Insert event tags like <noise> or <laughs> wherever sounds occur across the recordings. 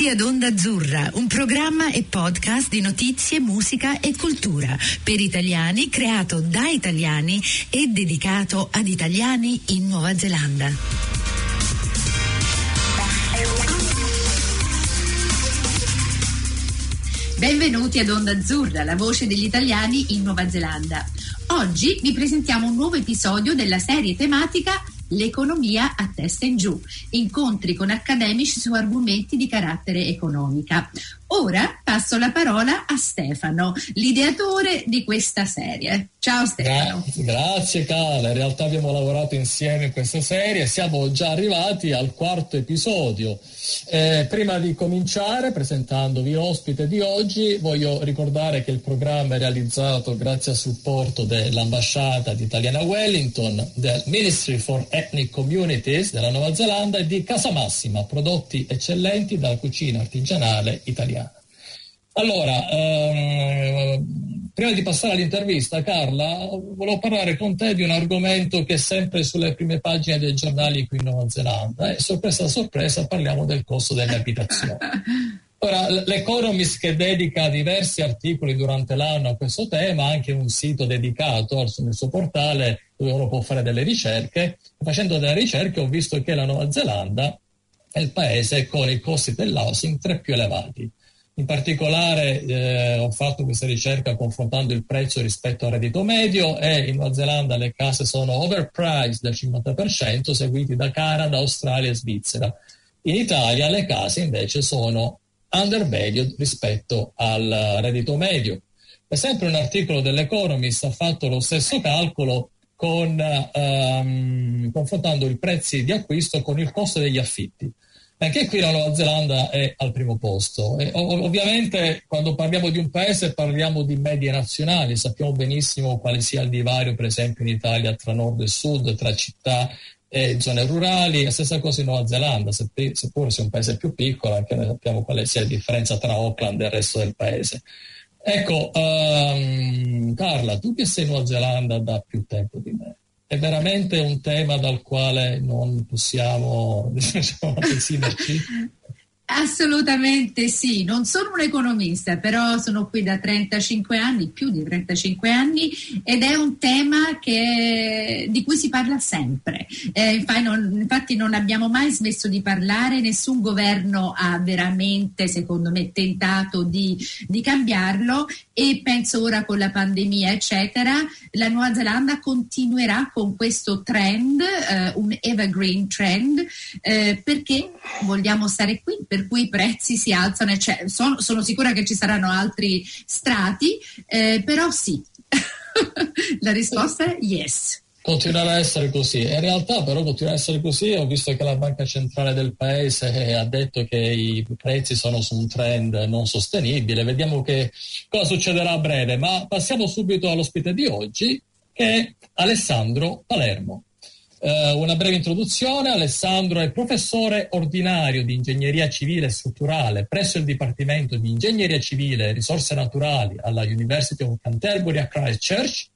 Benvenuti ad Onda Azzurra, un programma e podcast di notizie, musica e cultura per italiani creato da italiani e dedicato ad italiani in Nuova Zelanda. Benvenuti ad Onda Azzurra, la voce degli italiani in Nuova Zelanda. Oggi vi presentiamo un nuovo episodio della serie tematica l'economia a testa in giù, incontri con accademici su argomenti di carattere economica. Ora passo la parola a Stefano, l'ideatore di questa serie. Ciao Stefano. Grazie, Carla, in realtà abbiamo lavorato insieme in questa serie, siamo già arrivati al quarto episodio. Eh, prima di cominciare presentandovi l'ospite di oggi, voglio ricordare che il programma è realizzato grazie al supporto dell'ambasciata italiana a Wellington, del Ministry for Ethnic Communities della Nuova Zelanda e di Casa Massima, prodotti eccellenti dalla cucina artigianale italiana. Allora, ehm, prima di passare all'intervista, Carla, volevo parlare con te di un argomento che è sempre sulle prime pagine dei giornali qui in Nuova Zelanda e sorpresa sorpresa parliamo del costo delle abitazioni. <laughs> Ora, l'Economist che dedica diversi articoli durante l'anno a questo tema, ha anche un sito dedicato nel suo portale dove uno può fare delle ricerche. Facendo delle ricerche ho visto che la Nuova Zelanda è il paese con i costi dell'housing tra i più elevati. In particolare eh, ho fatto questa ricerca confrontando il prezzo rispetto al reddito medio e in Nuova Zelanda le case sono overpriced del 50%, seguiti da Canada, Australia e Svizzera. In Italia le case invece sono undervalued rispetto al reddito medio. E sempre un articolo dell'Economist ha fatto lo stesso calcolo con, um, confrontando i prezzi di acquisto con il costo degli affitti. Anche qui la Nuova Zelanda è al primo posto. E, ov- ovviamente quando parliamo di un paese parliamo di medie nazionali, sappiamo benissimo quale sia il divario per esempio in Italia tra nord e sud, tra città e zone rurali, la stessa cosa in Nuova Zelanda, seppur sia un paese più piccolo, anche noi sappiamo quale sia la differenza tra Auckland e il resto del paese. Ecco, um, Carla, tu che sei in Nuova Zelanda da più tempo di me, è veramente un tema dal quale non possiamo <laughs> diciamo, esimerci? <laughs> Assolutamente sì, non sono un economista, però sono qui da 35 anni, più di 35 anni, ed è un tema che, di cui si parla sempre. Eh, infatti, non, infatti, non, abbiamo mai smesso di parlare, nessun governo ha veramente, secondo me, tentato di, di cambiarlo e penso ora con la pandemia, eccetera, la Nuova Zelanda continuerà con questo trend, eh, un evergreen trend, eh, perché vogliamo stare qui. Per cui i prezzi si alzano, cioè, sono, sono, sicura che ci saranno altri strati, eh, però sì, <laughs> la risposta è yes. Continuerà a essere così. In realtà però continuerà a essere così. Ho visto che la banca centrale del paese ha detto che i prezzi sono su un trend non sostenibile. Vediamo che cosa succederà a breve. Ma passiamo subito all'ospite di oggi, che è Alessandro Palermo. Uh, una breve introduzione. Alessandro è professore ordinario di ingegneria civile e strutturale presso il Dipartimento di Ingegneria Civile e Risorse Naturali alla University of Canterbury a Christchurch.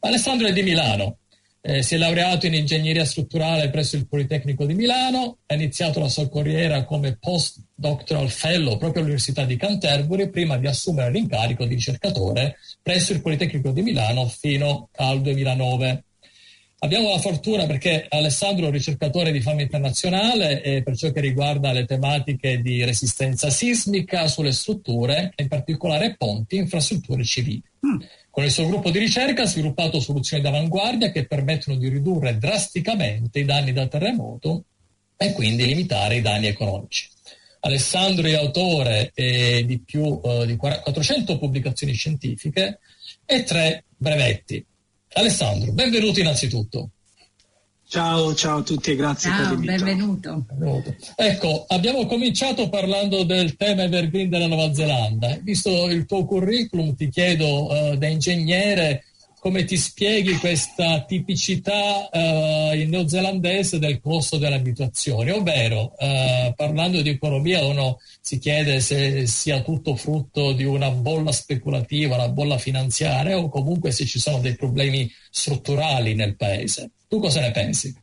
Alessandro è di Milano. Eh, si è laureato in ingegneria strutturale presso il Politecnico di Milano, ha iniziato la sua carriera come postdoctoral fellow proprio all'Università di Canterbury prima di assumere l'incarico di ricercatore presso il Politecnico di Milano fino al 2009. Abbiamo la fortuna perché Alessandro è un ricercatore di fama internazionale e per ciò che riguarda le tematiche di resistenza sismica sulle strutture, in particolare ponti e infrastrutture civili. Mm. Con il suo gruppo di ricerca ha sviluppato soluzioni d'avanguardia che permettono di ridurre drasticamente i danni da terremoto e quindi limitare i danni economici. Alessandro è autore eh, di più eh, di 400 pubblicazioni scientifiche e tre brevetti. Alessandro, benvenuto innanzitutto. Ciao, ciao a tutti e grazie ciao, per l'invito. Benvenuto. benvenuto. Ecco, abbiamo cominciato parlando del tema evergreen della Nuova Zelanda. Visto il tuo curriculum, ti chiedo uh, da ingegnere come ti spieghi questa tipicità uh, in neozelandese del costo delle abitazioni, ovvero uh, parlando di economia uno si chiede se sia tutto frutto di una bolla speculativa, una bolla finanziaria o comunque se ci sono dei problemi strutturali nel paese. Tu cosa ne pensi?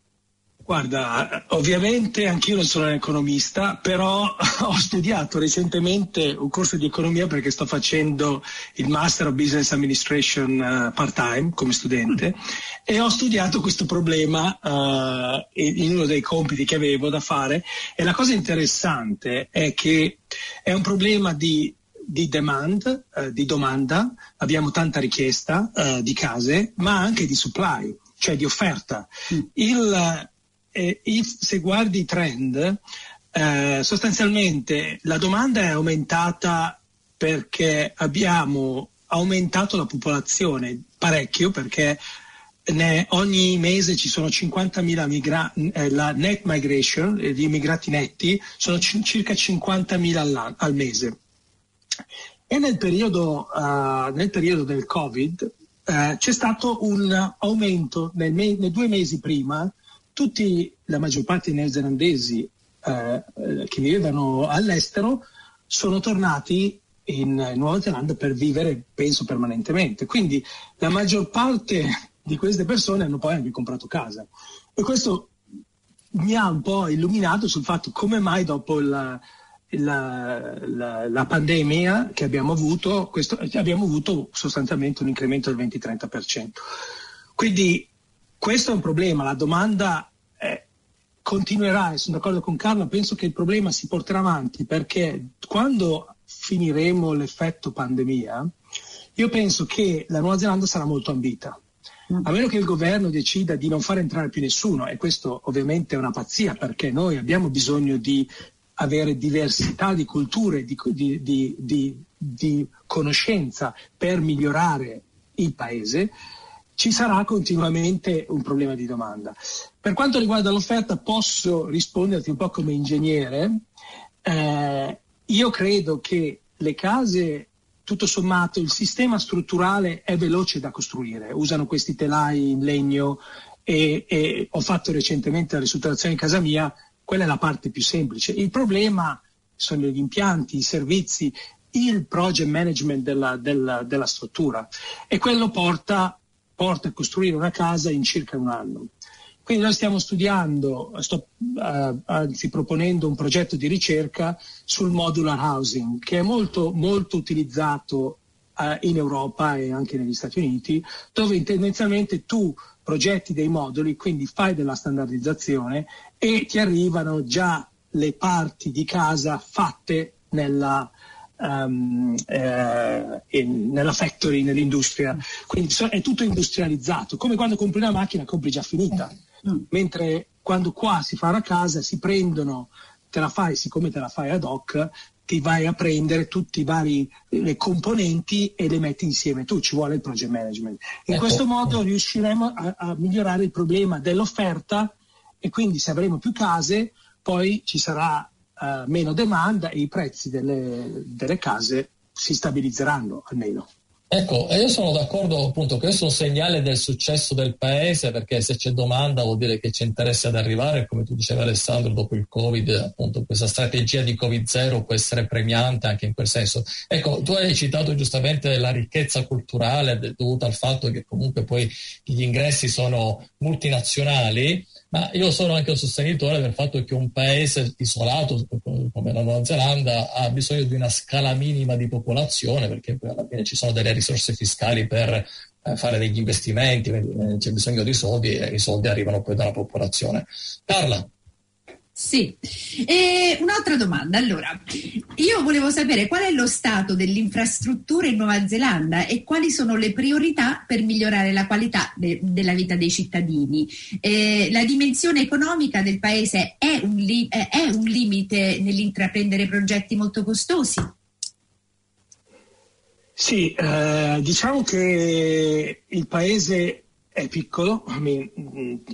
Guarda, ovviamente anch'io non sono un economista, però <laughs> ho studiato recentemente un corso di economia perché sto facendo il Master of Business Administration uh, part-time come studente e ho studiato questo problema uh, in uno dei compiti che avevo da fare e la cosa interessante è che è un problema di di demand, eh, di domanda, abbiamo tanta richiesta eh, di case, ma anche di supply, cioè di offerta. Mm. Il, eh, se guardi i trend, eh, sostanzialmente la domanda è aumentata perché abbiamo aumentato la popolazione parecchio perché ne, ogni mese ci sono 50.000 migra- eh, la net migration, gli immigrati netti sono c- circa 50.000 al, al mese. E nel periodo, uh, nel periodo del Covid uh, c'è stato un aumento nel me- nei due mesi prima tutti, la maggior parte dei neozelandesi eh, eh, che vivevano all'estero sono tornati in Nuova Zelanda per vivere, penso, permanentemente. Quindi la maggior parte <laughs> di queste persone hanno poi anche comprato casa. E questo mi ha un po' illuminato sul fatto come mai dopo la, la, la, la pandemia che abbiamo avuto, questo, abbiamo avuto sostanzialmente un incremento del 20-30%. Quindi questo è un problema, la domanda continuerà, e sono d'accordo con Carlo, penso che il problema si porterà avanti perché quando finiremo l'effetto pandemia, io penso che la Nuova Zelanda sarà molto ambita. A meno che il governo decida di non far entrare più nessuno, e questo ovviamente è una pazzia perché noi abbiamo bisogno di avere diversità di culture, di, di, di, di conoscenza per migliorare il paese, ci sarà continuamente un problema di domanda. Per quanto riguarda l'offerta posso risponderti un po' come ingegnere. Eh, io credo che le case, tutto sommato, il sistema strutturale è veloce da costruire. Usano questi telai in legno e, e ho fatto recentemente la ristrutturazione in casa mia, quella è la parte più semplice. Il problema sono gli impianti, i servizi, il project management della, della, della struttura e quello porta porta a costruire una casa in circa un anno. Quindi noi stiamo studiando, sto uh, anzi proponendo un progetto di ricerca sul modular housing, che è molto, molto utilizzato uh, in Europa e anche negli Stati Uniti, dove tendenzialmente tu progetti dei moduli, quindi fai della standardizzazione e ti arrivano già le parti di casa fatte nella, um, eh, in, nella factory, nell'industria. Quindi è tutto industrializzato, come quando compri una macchina compri già finita, mm. mentre quando qua si fa la casa si prendono, te la fai, siccome te la fai ad hoc, ti vai a prendere tutti i vari le componenti e le metti insieme tu, ci vuole il project management. In ecco. questo modo riusciremo a, a migliorare il problema dell'offerta e quindi se avremo più case poi ci sarà uh, meno domanda e i prezzi delle, delle case si stabilizzeranno almeno. Ecco, io sono d'accordo appunto che questo è un segnale del successo del paese perché se c'è domanda vuol dire che c'è interesse ad arrivare, come tu dicevi Alessandro, dopo il Covid, appunto questa strategia di Covid-0 può essere premiante anche in quel senso. Ecco, tu hai citato giustamente la ricchezza culturale dovuta al fatto che comunque poi gli ingressi sono multinazionali ma io sono anche un sostenitore del fatto che un paese isolato come la Nuova Zelanda ha bisogno di una scala minima di popolazione perché poi alla fine ci sono delle risorse fiscali per eh, fare degli investimenti, eh, c'è bisogno di soldi e i soldi arrivano poi dalla popolazione. Carla. Sì, e un'altra domanda. Allora, io volevo sapere qual è lo stato dell'infrastruttura in Nuova Zelanda e quali sono le priorità per migliorare la qualità de- della vita dei cittadini. Eh, la dimensione economica del paese è un, li- è un limite nell'intraprendere progetti molto costosi? Sì, eh, diciamo che il paese è piccolo,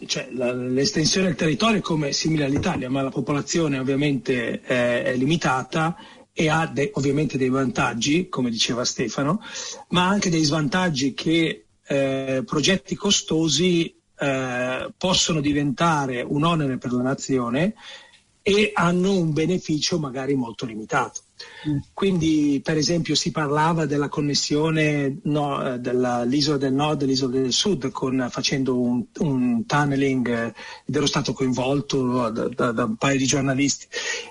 cioè, l'estensione del territorio è come simile all'Italia, ma la popolazione ovviamente è, è limitata e ha de, ovviamente dei vantaggi, come diceva Stefano, ma anche dei svantaggi che eh, progetti costosi eh, possono diventare un onere per la nazione e hanno un beneficio magari molto limitato. Quindi, per esempio, si parlava della connessione no, eh, dell'isola del nord e dell'isola del sud con, facendo un, un tunneling eh, ed ero stato coinvolto da, da, da un paio di giornalisti.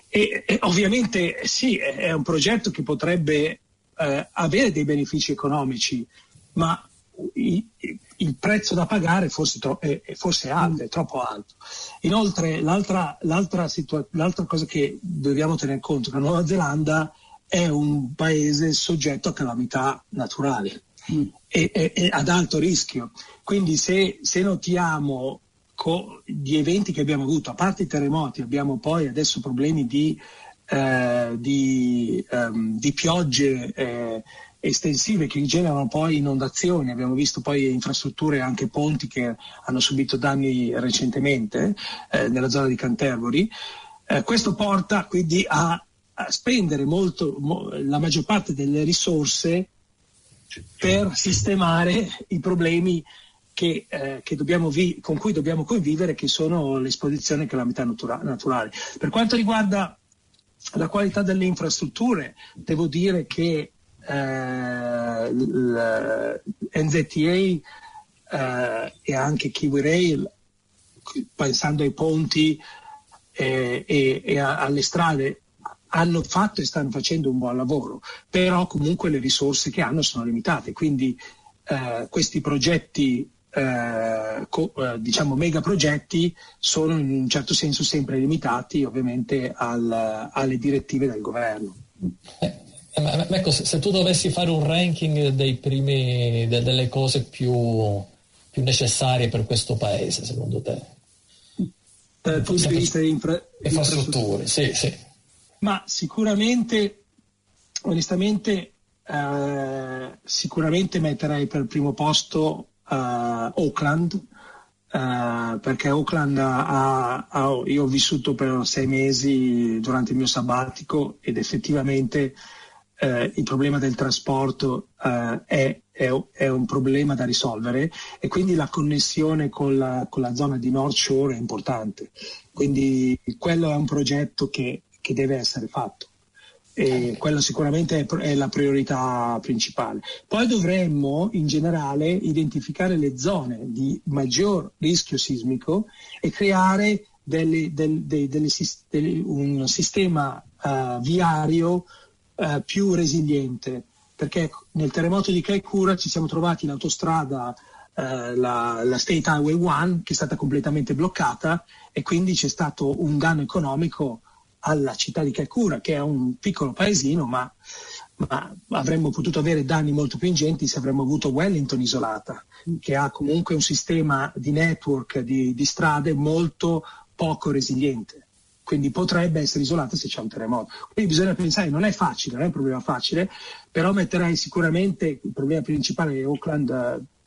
E, e, ovviamente sì, è un progetto che potrebbe eh, avere dei benefici economici, ma il prezzo da pagare forse, tro- è, forse è alto, è troppo alto. Inoltre, l'altra, l'altra, situa- l'altra cosa che dobbiamo tenere conto è che la Nuova Zelanda è un paese soggetto a calamità naturali mm. e, e, e, ad alto rischio. Quindi se, se notiamo co- gli eventi che abbiamo avuto, a parte i terremoti, abbiamo poi adesso problemi di, eh, di, um, di piogge eh, estensive che generano poi inondazioni. Abbiamo visto poi infrastrutture, anche ponti che hanno subito danni recentemente eh, nella zona di Canterbury. Eh, questo porta quindi a a spendere molto, mo, la maggior parte delle risorse per sistemare i problemi che, eh, che vi- con cui dobbiamo convivere, che sono l'esposizione a calamità natura- naturali. Per quanto riguarda la qualità delle infrastrutture, devo dire che eh, l'NZTA eh, e anche Kiwi Rail, pensando ai ponti eh, e, e a, alle strade, hanno fatto e stanno facendo un buon lavoro, però comunque le risorse che hanno sono limitate, quindi eh, questi progetti, eh, co, eh, diciamo megaprogetti, sono in un certo senso sempre limitati ovviamente al, alle direttive del governo. Eh, ecco, se tu dovessi fare un ranking dei primi, de, delle cose più, più necessarie per questo paese, secondo te? Dal punto di vista di infra- infrastrutture, sì, sì. Ma sicuramente, onestamente, eh, sicuramente metterei per primo posto eh, Auckland, eh, perché Auckland ha, ha, io ho vissuto per sei mesi durante il mio sabbatico ed effettivamente eh, il problema del trasporto eh, è, è, è, un problema da risolvere e quindi la connessione con la, con la zona di North Shore è importante. Quindi quello è un progetto che che deve essere fatto. E quella sicuramente è, è, la priorità principale. Poi dovremmo in generale identificare le zone di maggior rischio sismico e creare delle, del, dei, delle, un sistema uh, viario uh, più resiliente. Perché nel terremoto di Kaikoura ci siamo trovati in autostrada uh, la, la State Highway 1 che è stata completamente bloccata e quindi c'è stato un danno economico alla città di Kaikoura, che è un piccolo paesino, ma, ma, avremmo potuto avere danni molto più ingenti se avremmo avuto Wellington isolata, che ha comunque un sistema di network di, di strade molto poco resiliente. Quindi potrebbe essere isolata se c'è un terremoto. Quindi bisogna pensare, non è facile, non è un problema facile, però metterei sicuramente il problema principale di Auckland,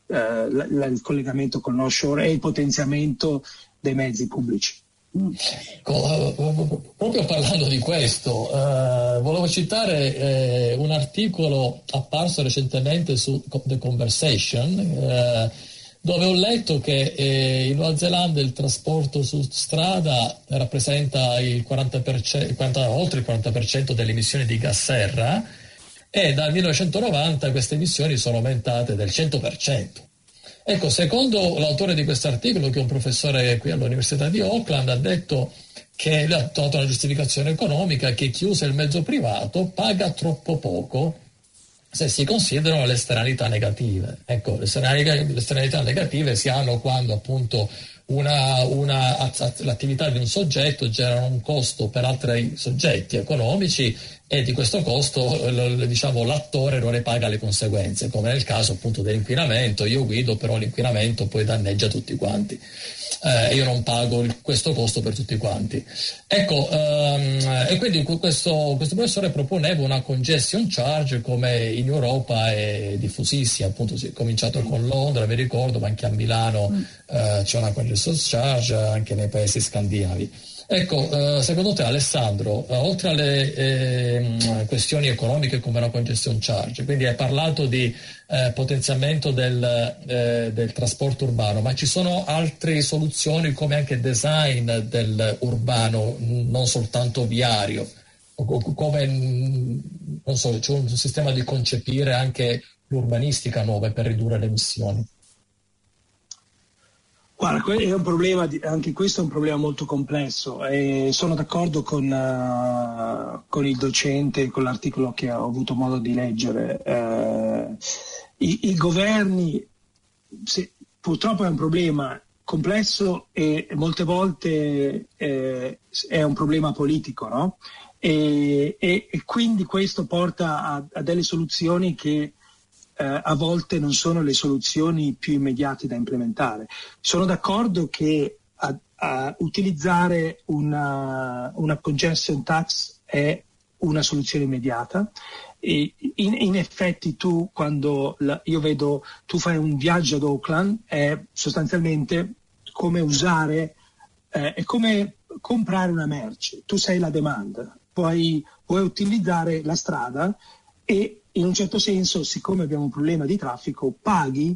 eh, l- l- il collegamento con North Shore e il potenziamento dei mezzi pubblici. Ecco, proprio parlando di questo, eh, volevo citare eh, un articolo apparso recentemente su The Conversation, eh, dove ho letto che eh, in Nuova Zelanda il trasporto su strada rappresenta il 40%, il 40, oltre il 40% delle emissioni di gas serra e dal 1990 queste emissioni sono aumentate del 100%. Ecco, secondo l'autore di questo articolo, che è un professore qui all'Università di Auckland, ha detto che ha dato una giustificazione economica che chi usa il mezzo privato paga troppo poco se si considerano le esternalità negative. Ecco, le esternalità negative si hanno quando appunto una, una, l'attività di un soggetto genera un costo per altri soggetti economici e di questo costo diciamo, l'attore non ne paga le conseguenze, come nel caso appunto dell'inquinamento, io guido però l'inquinamento poi danneggia tutti quanti. Eh, io non pago questo costo per tutti quanti. Ecco, um, e quindi questo, questo, professore proponeva una congestion charge come in Europa è diffusissima, appunto si è cominciato con Londra, vi ricordo, ma anche a Milano mm. eh, c'è una congestion charge, anche nei paesi scandinavi. Ecco, eh, secondo te Alessandro, eh, oltre alle eh, questioni economiche come la congestion charge, quindi hai parlato di eh, potenziamento del, del, trasporto urbano, ma ci sono altre soluzioni come anche design del urbano, non soltanto viario, come so, c'è un sistema di concepire anche l'urbanistica nuova per ridurre le emissioni? Guarda, problema, anche questo è un problema molto complesso e sono d'accordo con, uh, con il docente, con l'articolo che ho avuto modo di leggere. Uh, i, i, governi, se, purtroppo è un problema complesso e molte volte eh, è un problema politico, no? E, e, e, quindi questo porta a, a delle soluzioni che eh, a volte non sono le soluzioni più immediate da implementare. Sono d'accordo che a, a utilizzare una, una, congestion tax è una soluzione immediata. In, in effetti tu quando la, io vedo tu fai un viaggio ad Auckland è sostanzialmente come usare eh, è come comprare una merce tu sei la domanda puoi, puoi utilizzare la strada e in un certo senso, siccome abbiamo un problema di traffico, paghi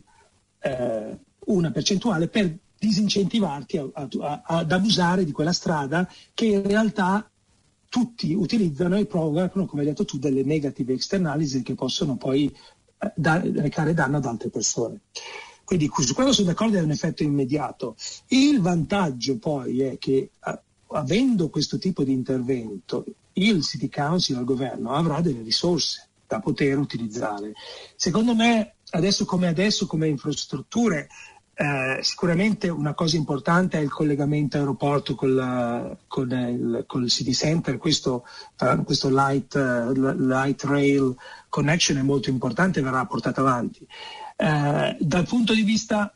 eh, una percentuale per disincentivarti a, a, a, ad abusare di quella strada che in realtà tutti utilizzano e provocano, come hai detto tu, delle negative externalities che possono poi eh, da, recare danno ad altre persone. Quindi su quello sono d'accordo, è un effetto immediato. Il vantaggio poi è che avendo questo tipo di intervento, il City Council, il governo, avrà delle risorse da poter utilizzare. Secondo me, adesso come adesso, come infrastrutture, eh, sicuramente una cosa importante è il collegamento aeroporto con, la, con, il, con il, city center, questo, uh, questo light, uh, light, rail connection è molto importante e verrà portato avanti. Uh, dal punto di vista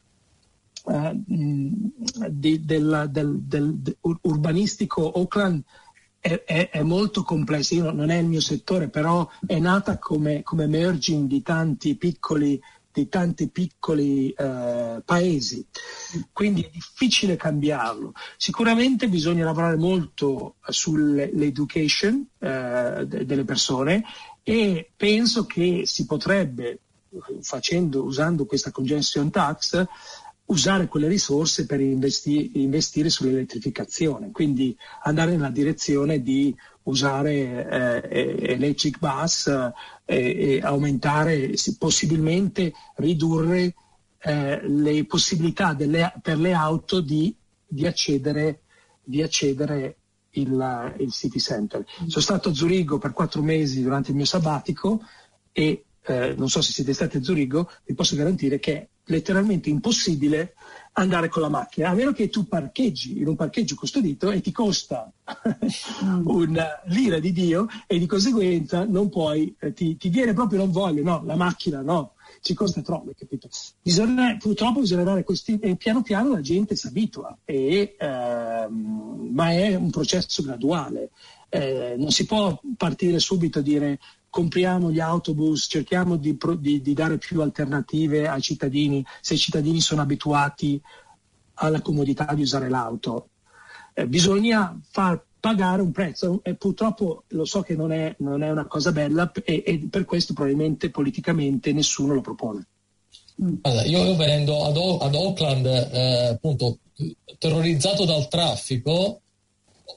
di, del, del, del, urbanistico Auckland è, è, è, molto complessa, Io, non è il mio settore, però è nata come, come merging di tanti piccoli, di tanti piccoli eh, paesi, quindi è difficile cambiarlo. Sicuramente bisogna lavorare molto sull'education eh, delle persone e penso che si potrebbe, facendo, usando questa congestion tax, usare quelle risorse per investi- investire sull'elettrificazione, quindi andare nella direzione di usare eh, electric bus eh, e aumentare, possibilmente ridurre eh, le possibilità delle, per le auto di, di accedere, di accedere il, il, city center. Sono stato a Zurigo per quattro mesi durante il mio sabbatico e eh, non so se siete stati a Zurigo, vi posso garantire che letteralmente impossibile andare con la macchina, a meno che tu parcheggi in un parcheggio custodito e ti costa <laughs> una lira di Dio e di conseguenza non puoi, eh, ti, ti, viene proprio non voglio, no, la macchina no, ci costa troppo, capito? Bisogna, purtroppo bisogna dare questi, e piano piano la gente si abitua, e, ehm, ma è un processo graduale. Eh, non si può partire subito a dire compriamo gli autobus, cerchiamo di, di, di, dare più alternative ai cittadini, se i cittadini sono abituati alla comodità di usare l'auto. Eh, bisogna far pagare un prezzo e purtroppo lo so che non è, non è una cosa bella e, e, per questo probabilmente politicamente nessuno lo propone. Allora, io, venendo ad, ad Auckland, eh, appunto, terrorizzato dal traffico,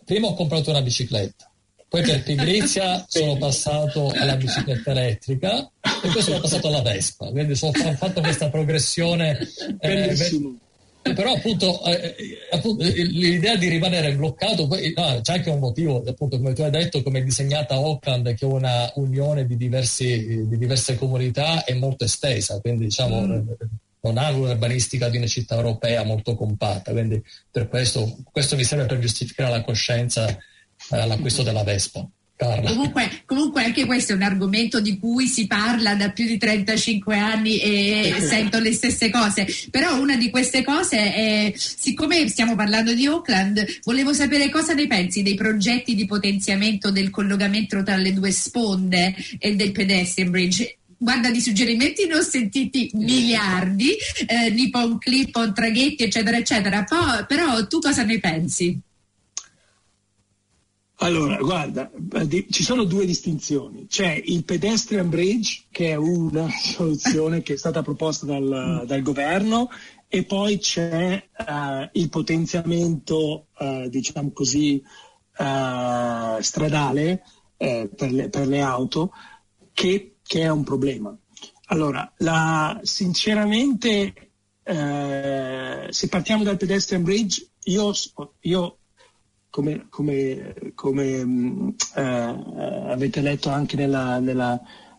prima ho comprato una bicicletta poi per pigrizia sono passato alla bicicletta elettrica e poi sono passato alla Vespa, quindi ho fatto questa progressione. Eh, però appunto, eh, appunto, l'idea di rimanere bloccato, poi, no, c'è anche un motivo, appunto come tu hai detto, come è disegnata Auckland, che è una unione di, diversi, di diverse comunità e molto estesa, quindi diciamo mm. non ha un'urbanistica di una città europea molto compatta, quindi per questo, questo mi serve per giustificare la coscienza all'acquisto della Vespa. Comunque, comunque, anche questo è un argomento di cui si parla da più di 35 anni e sento le stesse cose. Però una di queste cose è, siccome stiamo parlando di Auckland, volevo sapere cosa ne pensi dei progetti di potenziamento del collegamento tra le due sponde e del pedestrian bridge. Guarda, di suggerimenti ne ho sentiti miliardi, eh, Nippon Clip, traghetti, eccetera, eccetera. Poi, però tu cosa ne pensi? Allora, guarda, ci sono due distinzioni. C'è il pedestrian bridge, che è una soluzione che è stata proposta dal, dal governo, e poi c'è uh, il potenziamento, uh, diciamo così, uh, stradale per le, per, le, auto, che, che, è un problema. Allora, la, sinceramente, se partiamo dal pedestrian bridge, io, io come, come, come uh, avete letto anche nella, nella,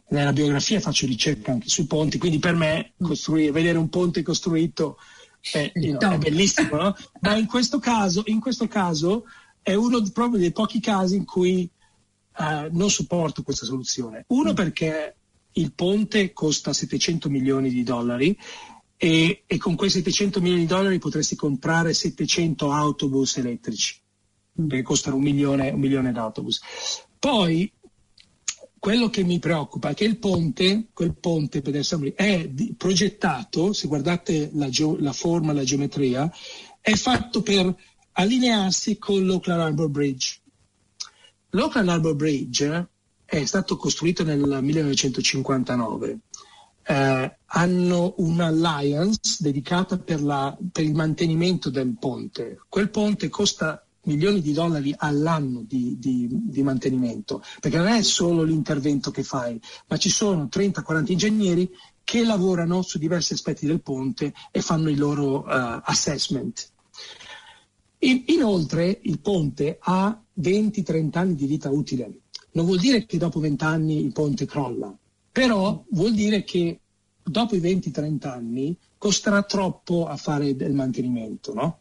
nella, biografia, faccio ricerca anche sui ponti, quindi per me vedere un ponte costruito è, you know, è bellissimo, no? ma in questo, caso, in questo caso è uno proprio dei pochi casi in cui uh, non supporto questa soluzione. Uno perché il ponte costa 700 milioni di dollari e, e, con quei 700 milioni di dollari potresti comprare 700 autobus elettrici perché costano un milione, un milione d'autobus. Poi quello che mi preoccupa è che il ponte, quel ponte pedestriano è progettato, se guardate la, geo, la forma, la geometria, è fatto per allinearsi con l'Oakland Harbor Bridge. L'Oakland Harbor Bridge è stato costruito nel 1959. Eh, hanno un'alliance dedicata per, la, per il mantenimento del ponte. Quel ponte costa milioni di dollari all'anno di, di, di, mantenimento, perché non è solo l'intervento che fai, ma ci sono 30-40 ingegneri che lavorano su diversi aspetti del ponte e fanno i loro uh, assessment. In, inoltre il ponte ha 20-30 anni di vita utile. Non vuol dire che dopo 20 anni il ponte crolla, però vuol dire che dopo i 20-30 anni costerà troppo a fare del mantenimento, no?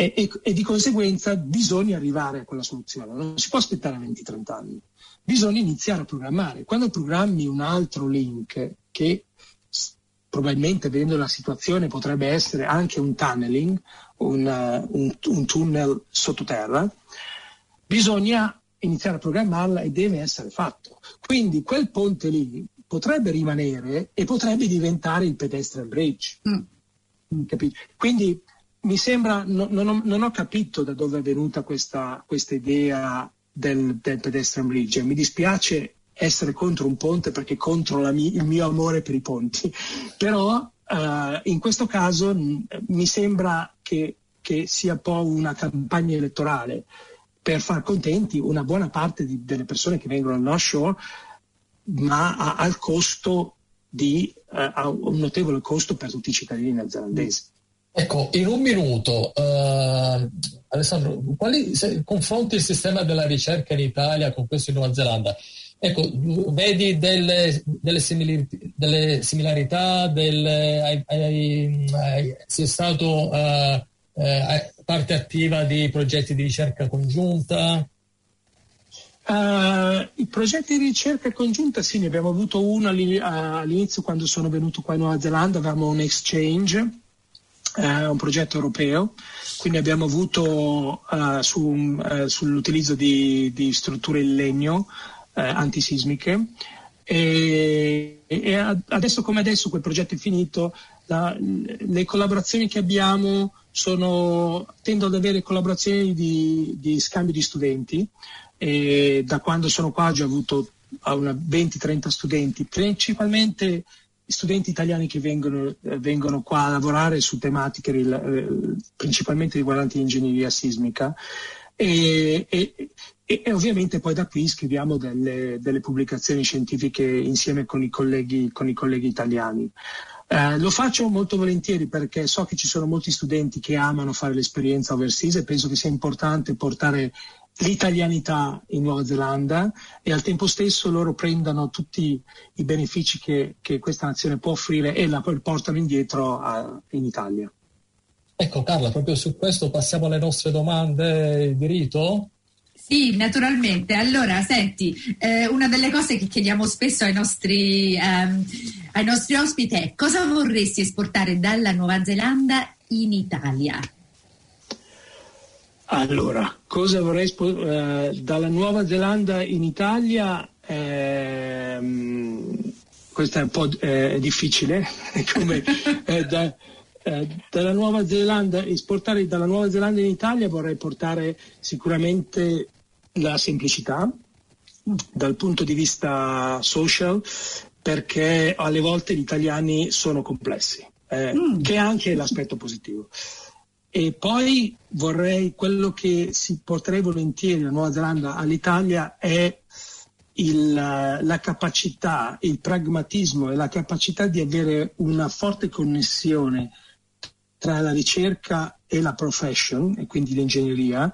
E, e, e, di conseguenza bisogna arrivare a quella soluzione, non si può aspettare 20-30 anni, bisogna iniziare a programmare. Quando programmi un altro link che probabilmente vedendo la situazione potrebbe essere anche un tunneling, un, uh, un, un tunnel sottoterra, bisogna iniziare a programmarla e deve essere fatto. Quindi quel ponte lì potrebbe rimanere e potrebbe diventare il pedestrian bridge. Mm. Quindi mi sembra, no, non, ho, non, ho, capito da dove è venuta questa, questa idea del, del, pedestrian bridge. Mi dispiace essere contro un ponte perché contro mia, il mio amore per i ponti, <laughs> però uh, in questo caso mh, mi sembra che, che, sia un po' una campagna elettorale per far contenti una buona parte di, delle persone che vengono al North Shore, ma a, al costo di, uh, a un notevole costo per tutti i cittadini neozelandesi. Ecco, in un minuto, uh, Alessandro, quali se, confronti il sistema della ricerca in Italia con questo in Nuova Zelanda? Ecco, vedi delle, delle, simili, delle similarità, delle, hai, hai, hai, sei stato uh, uh, parte attiva di progetti di ricerca congiunta? Uh, I progetti di ricerca congiunta sì, ne abbiamo avuto uno all'inizio quando sono venuto qua in Nuova Zelanda, avevamo un exchange è un progetto europeo, quindi abbiamo avuto uh, su, uh, sull'utilizzo di, di, strutture in legno uh, antisismiche. E, e, adesso come adesso quel progetto è finito, la, le collaborazioni che abbiamo sono, tendo ad avere collaborazioni di, di scambio di studenti. E da quando sono qua ho già avuto 20-30 studenti, principalmente studenti italiani che vengono, eh, vengono, qua a lavorare su tematiche eh, principalmente riguardanti l'ingegneria sismica e, e, e, ovviamente poi da qui scriviamo delle, delle pubblicazioni scientifiche insieme con i colleghi, con i colleghi italiani. Eh, lo faccio molto volentieri perché so che ci sono molti studenti che amano fare l'esperienza overseas e penso che sia importante portare l'italianità in Nuova Zelanda e al tempo stesso loro prendano tutti i benefici che, che questa nazione può offrire e la portano indietro a, in Italia. Ecco Carla, proprio su questo passiamo alle nostre domande di rito. Sì, naturalmente. Allora, senti, eh, una delle cose che chiediamo spesso ai nostri, ehm, ai nostri ospiti è cosa vorresti esportare dalla Nuova Zelanda in Italia? Allora, cosa vorrei spo- eh, dalla Nuova Zelanda in Italia? Ehm, questo è un po' eh, difficile, <laughs> come eh, da, eh, dalla Nuova Zelanda, esportare dalla Nuova Zelanda in Italia vorrei portare sicuramente la semplicità, dal punto di vista social, perché alle volte gli italiani sono complessi, eh, mm. che è anche l'aspetto positivo. E poi vorrei, quello che si porterei volentieri da Nuova Zelanda all'Italia è il, la capacità, il pragmatismo e la capacità di avere una forte connessione tra la ricerca e la profession, e quindi l'ingegneria,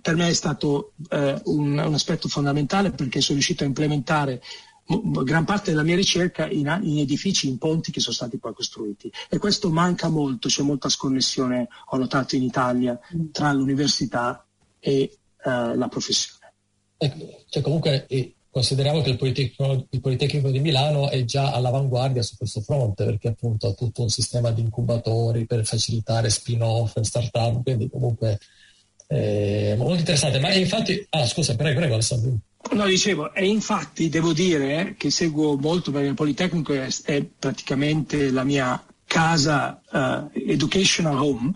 per me è stato eh, un, un, aspetto fondamentale perché sono riuscito a implementare gran parte della mia ricerca in, in, edifici, in ponti che sono stati poi costruiti. E questo manca molto, c'è molta sconnessione, ho notato in Italia, tra l'università e uh, la professione. Ecco, cioè comunque eh, consideriamo che il Politecnico, il Politecnico, di Milano è già all'avanguardia su questo fronte, perché appunto ha tutto un sistema di incubatori per facilitare spin-off, start-up, quindi comunque eh, molto interessante. Ma infatti, ah scusa, prego, prego Alessandro. No, dicevo, e infatti devo dire che seguo molto perché il Politecnico è, è praticamente la mia casa uh, educational home, uh,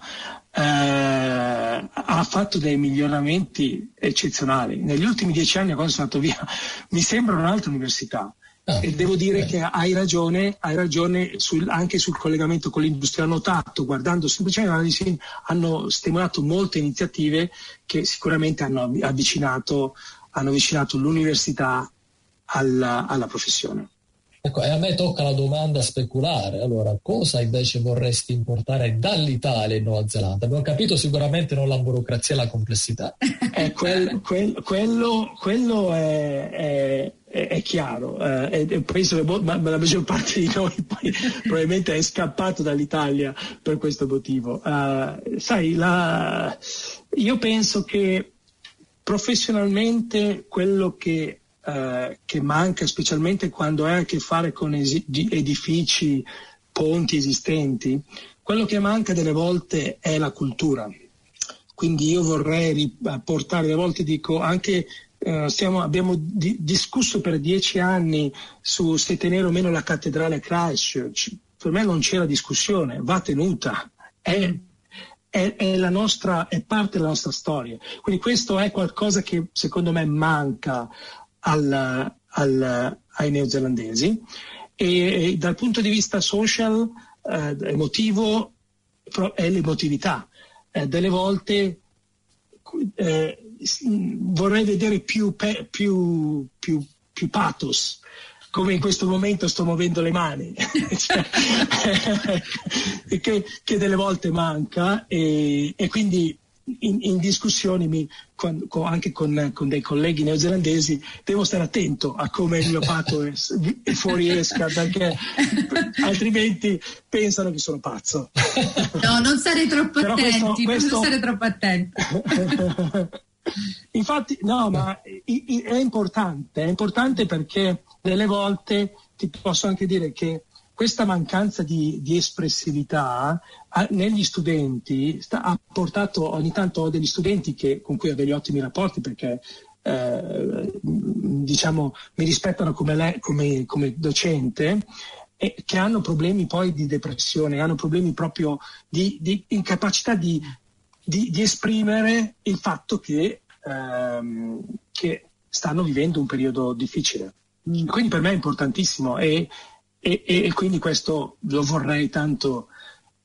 ha fatto dei miglioramenti eccezionali. Negli ultimi dieci anni, quando sono andato via, <laughs> mi sembra un'altra università. Ah, e devo dire okay. che hai ragione, hai ragione sul, anche sul collegamento con l'industria. Hanno notato, guardando semplicemente, hanno stimolato molte iniziative che sicuramente hanno avvicinato hanno avvicinato l'università alla, alla professione. Ecco, e a me tocca la domanda speculare. Allora, cosa invece vorresti importare dall'Italia in Nuova Zelanda? Abbiamo capito sicuramente non la burocrazia e la complessità. Eh, quel, quel, quello, quello è, è, è, chiaro. Eh, penso che la maggior parte di noi poi probabilmente è scappato dall'Italia per questo motivo. Uh, sai, la, io penso che Professionalmente quello che, eh, che manca, specialmente quando hai a che fare con edifici, ponti esistenti, quello che manca delle volte è la cultura. Quindi io vorrei portare, delle volte dico anche Uh, stiamo, abbiamo di, discusso per dieci anni su se tenere o meno la cattedrale Christchurch. Per me non c'era discussione, va tenuta. È è, è, nostra, è, parte della nostra storia. Quindi questo è qualcosa che secondo me manca al, al, ai neozelandesi e, e, dal punto di vista social, eh, emotivo, è l'emotività. Eh, delle volte eh, vorrei vedere più, più, più, più pathos come in questo momento sto muovendo le mani, <laughs> cioè, <laughs> che, che, delle volte manca e, e quindi in, in, discussioni mi, con, con, anche con, con, dei colleghi neozelandesi devo stare attento a come il mio patto fuoriesca perché altrimenti pensano che sono pazzo. No, non stare troppo Però attenti, questo, questo... non stare troppo attenti. <laughs> Infatti, no, ma è importante, è importante perché delle volte ti posso anche dire che questa mancanza di, di espressività a, negli studenti sta, ha portato ogni tanto ho degli studenti che, con cui ho degli ottimi rapporti perché eh, diciamo mi rispettano come, lei, come, come docente e che hanno problemi poi di depressione, hanno problemi proprio di, di incapacità di, di, di, esprimere il fatto che, ehm, che stanno vivendo un periodo difficile. Quindi per me è importantissimo e, e, e quindi questo lo vorrei tanto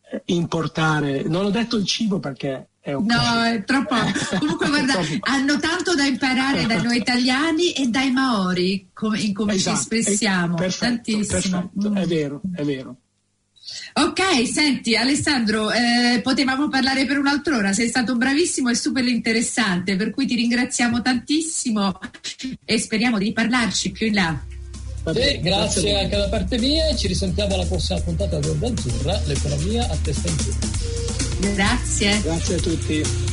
eh, importare. Non ho detto il cibo perché è un No, è troppo. <laughs> Comunque, guarda, hanno tanto da imparare da noi italiani e dai maori come, in come esatto. ci espressiamo. Perfetto, Tantissimo. Perfetto. Mm. È vero, è vero. Ok, senti Alessandro, eh, potevamo parlare per un'altra ora, sei stato bravissimo e super interessante, per cui ti ringraziamo tantissimo e speriamo di parlarci più in là. Sì, grazie anche da parte mia e ci risentiamo alla prossima puntata di Onda Azzurra, l'economia a testa in giù. Grazie. Grazie a tutti.